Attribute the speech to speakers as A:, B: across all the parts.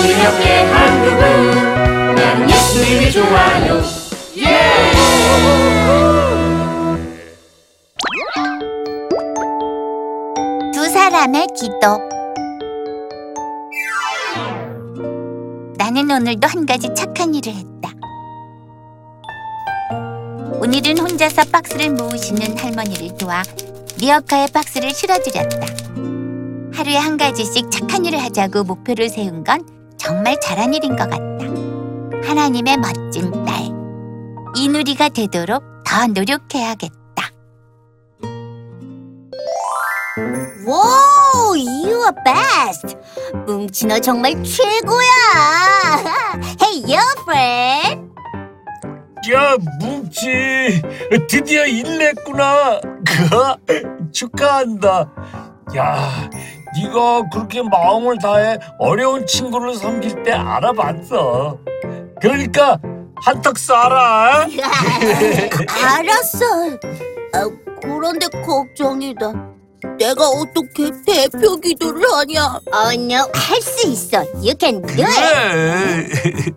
A: 새롭게 한국은 나는 예수님이 좋아요 예!
B: 두 사람의 기도. 나는 오늘도 한 가지 착한 일을 했다. 오늘은 혼자서 박스를 모으시는 할머니를 도와 리어카에 박스를 실어드렸다. 하루에 한 가지씩 착한 일을 하자고 목표를 세운 건 정말 잘한 일인 것 같다. 하나님의 멋진 딸. 이누리가 되도록 더 노력해야겠다.
C: 오, you are best. 뭉치 너 정말 최고야. Hey, your friend.
D: 야 뭉치 드디어 일 냈구나 그 축하한다 야 네가 그렇게 마음을 다해 어려운 친구를 섬길 때 알아봤어 그러니까 한턱 쏴라
C: 알았어. 아, 그런데 걱정이다. 내가 어떻게 대표 기도를 하냐? Oh no, 할 수 있어. You can do it.
D: 그래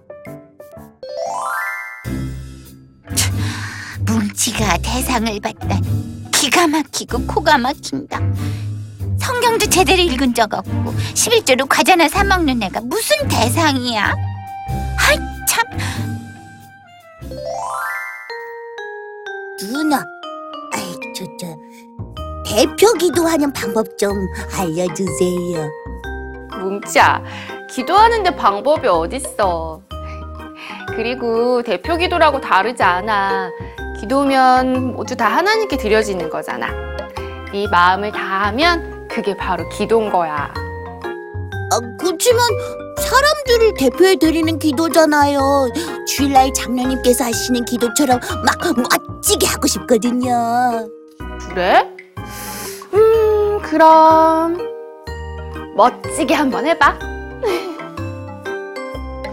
B: 뭉치가 대상을 받다니 기가 막히고 코가 막힌다. 성경도 제대로 읽은 적 없고 11조로 과자나 사 먹는 애가 무슨 대상이야? 아이 참
C: 누나, 아이, 저, 저, 대표 기도하는 방법 좀 알려주세요.
E: 뭉치야, 기도하는데 방법이 어딨어. 그리고 대표 기도라고 다르지 않아. 기도면 모두 다 하나님께 드려지는 거잖아. 네 마음을 다하면 그게 바로 기도인 거야.
C: 아, 그렇지만 사람들을 대표해 드리는 기도잖아요. 주일날 장로님께서 하시는 기도처럼 막 멋지게 하고 싶거든요.
E: 그래? 음, 그럼 멋지게 한번 해봐.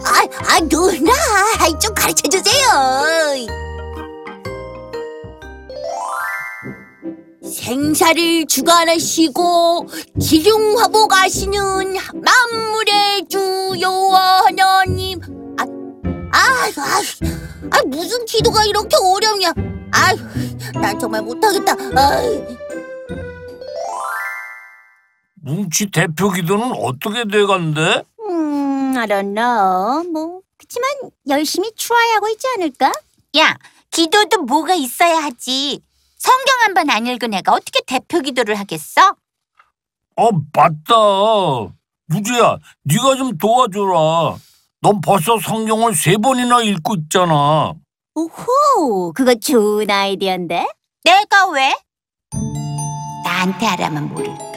C: 아, 아 누나, 아이, 좀 가르쳐 주세요. 생사를 주관하시고 기중화복하시는 만물의 주 여호와 하나님. 아, 아, 아, 아, 무슨 기도가 이렇게 어렵냐? 아, 난 정말 못하겠다. 아,
D: 뭉치 대표 기도는 어떻게 돼간대?
C: 음, I don't know. 뭐, 그치만 열심히 트라이하고 있지 않을까?
B: 야 기도도 뭐가 있어야 하지. 성경 한 번 안 읽은 애가 어떻게 대표 기도를 하겠어?
D: 어 맞다 누지야 네가 좀 도와줘라 넌 벌써 성경을 세 번이나 읽고 있잖아
C: 오호, 그거 좋은 아이디어인데?
B: 내가 왜? 나한테 하라면 모를까.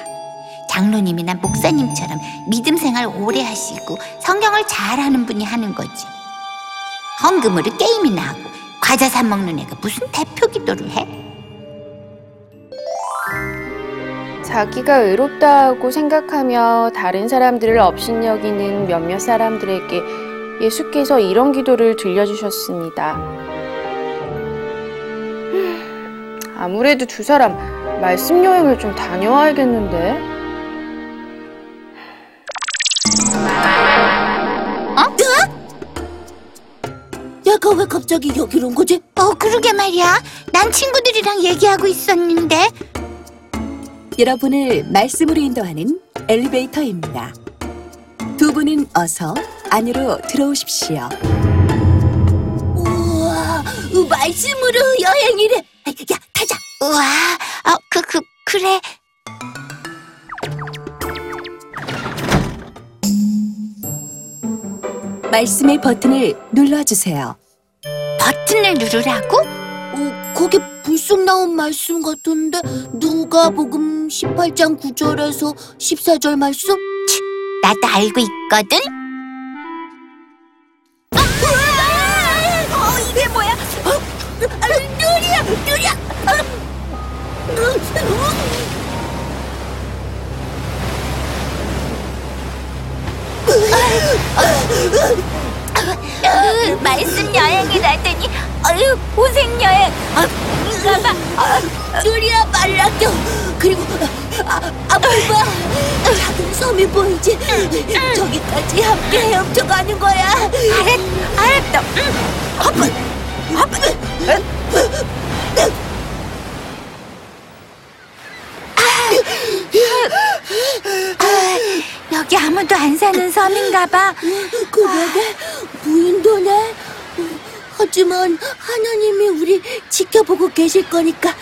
B: 장로님이나 목사님처럼 믿음 생활 오래 하시고 성경을 잘하는 분이 하는 거지. 헌금으로 게임이나 하고 과자 사 먹는 애가 무슨 대표 기도를 해?
E: 자기가 의롭다고 생각하며 다른 사람들을 업신여기는 몇몇 사람들에게 예수께서 이런 기도를 들려주셨습니다. 음, 아무래도 두 사람 말씀 여행을 좀 다녀와야겠는데.
C: 얘가 왜 갑자기 여기로 온 거지?
B: 어, 그러게 말이야. 난 친구들이랑 얘기하고 있었는데.
F: 여러분을 말씀으로 인도하는 엘리베이터입니다. 두 분은 어서 안으로 들어오십시오.
C: 우와, 우, 말씀으로 여행이래. 야, 타자.
B: 우와, 어, 그, 그, 그래.
F: 말씀의 버튼을 눌러주세요.
B: 버튼을 누르라고?
C: 어, 거기 불쑥 나온 말씀 같은데 누가복음 18장 9절에서 14절 말씀?
B: 나도 알고 있거든.
C: 어, 이게 뭐야? 어, 아, 누리야, 누리야. 아, 으, 가봐. 아, 누리야 말라껴. 그리고 아, 앞을 봐. 작은 섬이 보이지? 저기까지 함께 헤엄쳐가는 거야. 알았, 알았다. 헛분, 헛분.
B: 여기 아무도 안 사는 섬인가 봐.
C: 그러게 무인도네. 하지만 하나님이 우리 지켜보고 계실 거니까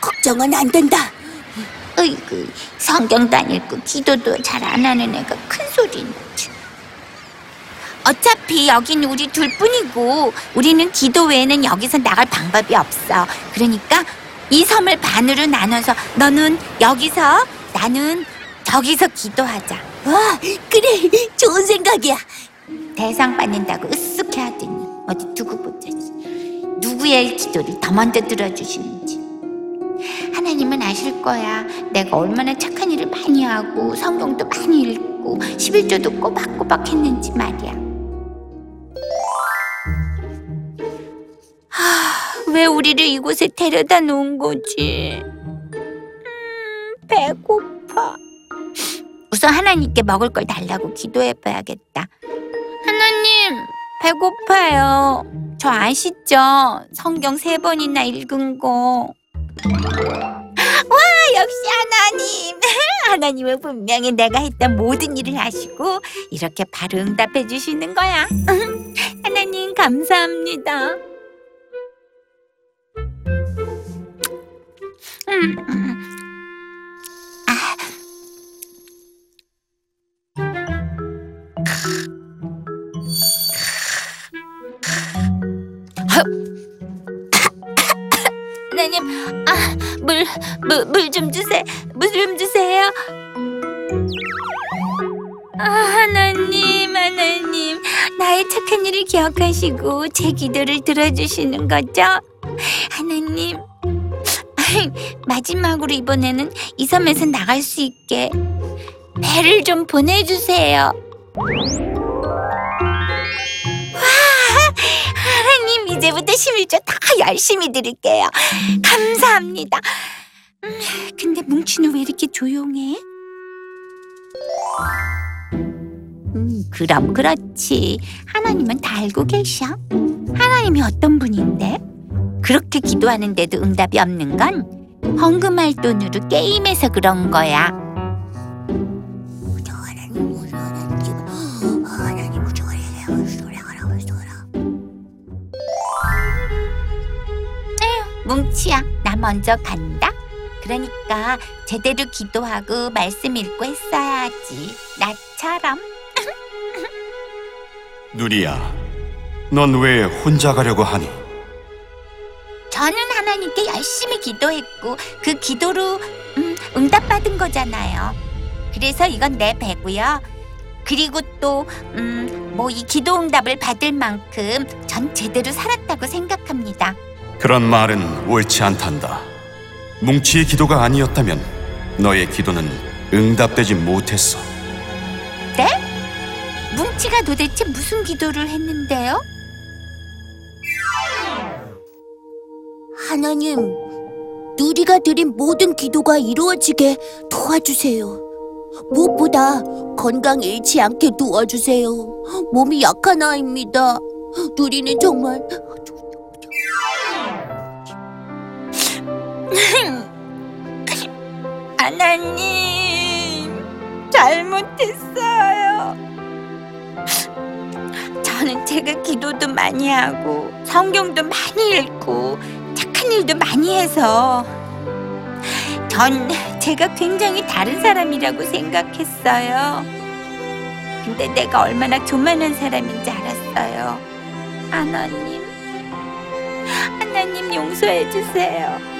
C: 걱정은 안 된다.
B: 으이구, 성경도 안 읽고 기도도 잘 안 하는 애가 큰 소리 나지. 어차피 여긴 우리 둘뿐이고 우리는 기도 외에는 여기서 나갈 방법이 없어. 그러니까 이 섬을 반으로 나눠서 너는 여기서 나는 저기서 기도하자.
C: 와, 그래 좋은 생각이야.
B: 대상 받는다고 으쓱해 하더니 어디 두고 보자. 누구의 기도를 더 먼저 들어주시는지. 하나님은 아실 거야. 내가 얼마나 착한 일을 많이 하고 성경도 많이 읽고 11조도 꼬박꼬박 했는지 말이야. 하, 왜 우리를 이곳에 데려다 놓은 거지? 음, 배고파. 우선 하나님께 먹을 걸 달라고 기도해봐야겠다. 배고파요. 저 아시죠? 성경 세 번이나 읽은 거. 와, 역시 하나님. 하나님은 분명히 내가 했던 모든 일을 아시고 이렇게 바로 응답해 주시는 거야. 하나님, 감사합니다. 음, 음. 물, 좀 주세요. 물 좀 주세요. 아, 하나님, 하나님, 나의 착한 일을 기억하시고 제 기도를 들어주시는 거죠? 하나님, 마지막으로 이번에는 이 섬에서 나갈 수 있게 배를 좀 보내주세요. 와, 하나님 이제부터 11조 다 열심히 드릴게요. 감사합니다. 음, 근데 뭉치는 왜 이렇게 조용해? 음, 그럼 그렇지. 하나님은 다 알고 계셔. 하나님이 어떤 분인데? 그렇게 기도하는데도 응답이 없는 건 헌금할 돈으로 게임해서 그런 거야. 뭉치야, 나 먼저 간다. 그러니까 제대로 기도하고 말씀 읽고 했어야지. 나처럼.
G: 누리야, 넌 왜 혼자 가려고 하니?
B: 저는 하나님께 열심히 기도했고 그 기도로 음, 응답받은 거잖아요. 그래서 이건 내 배고요. 그리고 또 음, 뭐 이 기도 응답을 받을 만큼 전 제대로 살았다고 생각합니다.
G: 그런 말은 옳지 않단다. 뭉치의 기도가 아니었다면 너의 기도는 응답되지 못했어.
B: 네? 뭉치가 도대체 무슨 기도를 했는데요?
C: 하나님, 누리가 드린 모든 기도가 이루어지게 도와주세요. 무엇보다 건강 잃지 않게 도와주세요. 몸이 약한 아이입니다. 누리는 정말
B: 하나님, 잘못했어요. 저는 제가 기도도 많이 하고 성경도 많이 읽고 착한 일도 많이 해서 전 제가 굉장히 다른 사람이라고 생각했어요. 근데 내가 얼마나 교만한 사람인지 알았어요. 하나님, 하나님 용서해 주세요.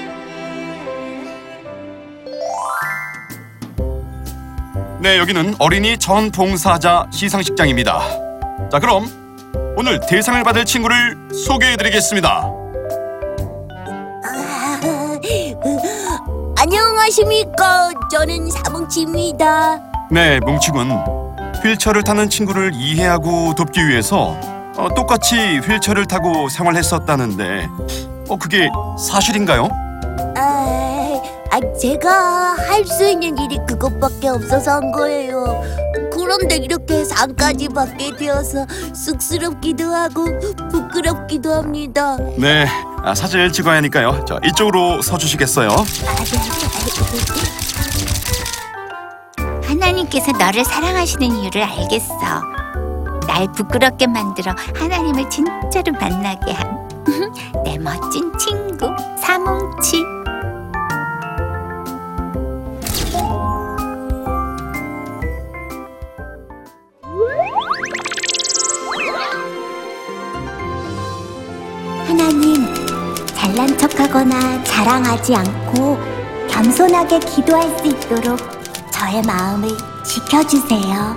G: 네, 여기는 어린이 전 봉사자 시상식장입니다. 자, 그럼 오늘 대상을 받을 친구를 소개해드리겠습니다.
C: 안녕하십니까? 저는 사뭉치입니다.
G: 네, 뭉치군. 휠체어를 타는 친구를 이해하고 돕기 위해서 어, 똑같이 휠체어를 타고 생활했었다는데 어, 그게 사실인가요?
C: 아, 아, 제가 할 수 있는 일이 그것밖에 없어서 한 거예요. 그런데 이렇게 상까지 받게 되어서 쑥스럽기도 하고 부끄럽기도 합니다.
G: 네, 아, 사진을 찍어야 하니까요. 자, 이쪽으로 서주시겠어요?
B: 하나님께서 너를 사랑하시는 이유를 알겠어. 날 부끄럽게 만들어 하나님을 진짜로 만나게 한 내 멋진 친구 사뭉치.
C: 잘난 척하거나 자랑하지 않고 겸손하게 기도할 수 있도록 저의 마음을 지켜주세요.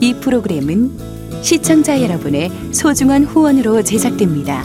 F: 이 프로그램은 시청자 여러분의 소중한 후원으로 제작됩니다.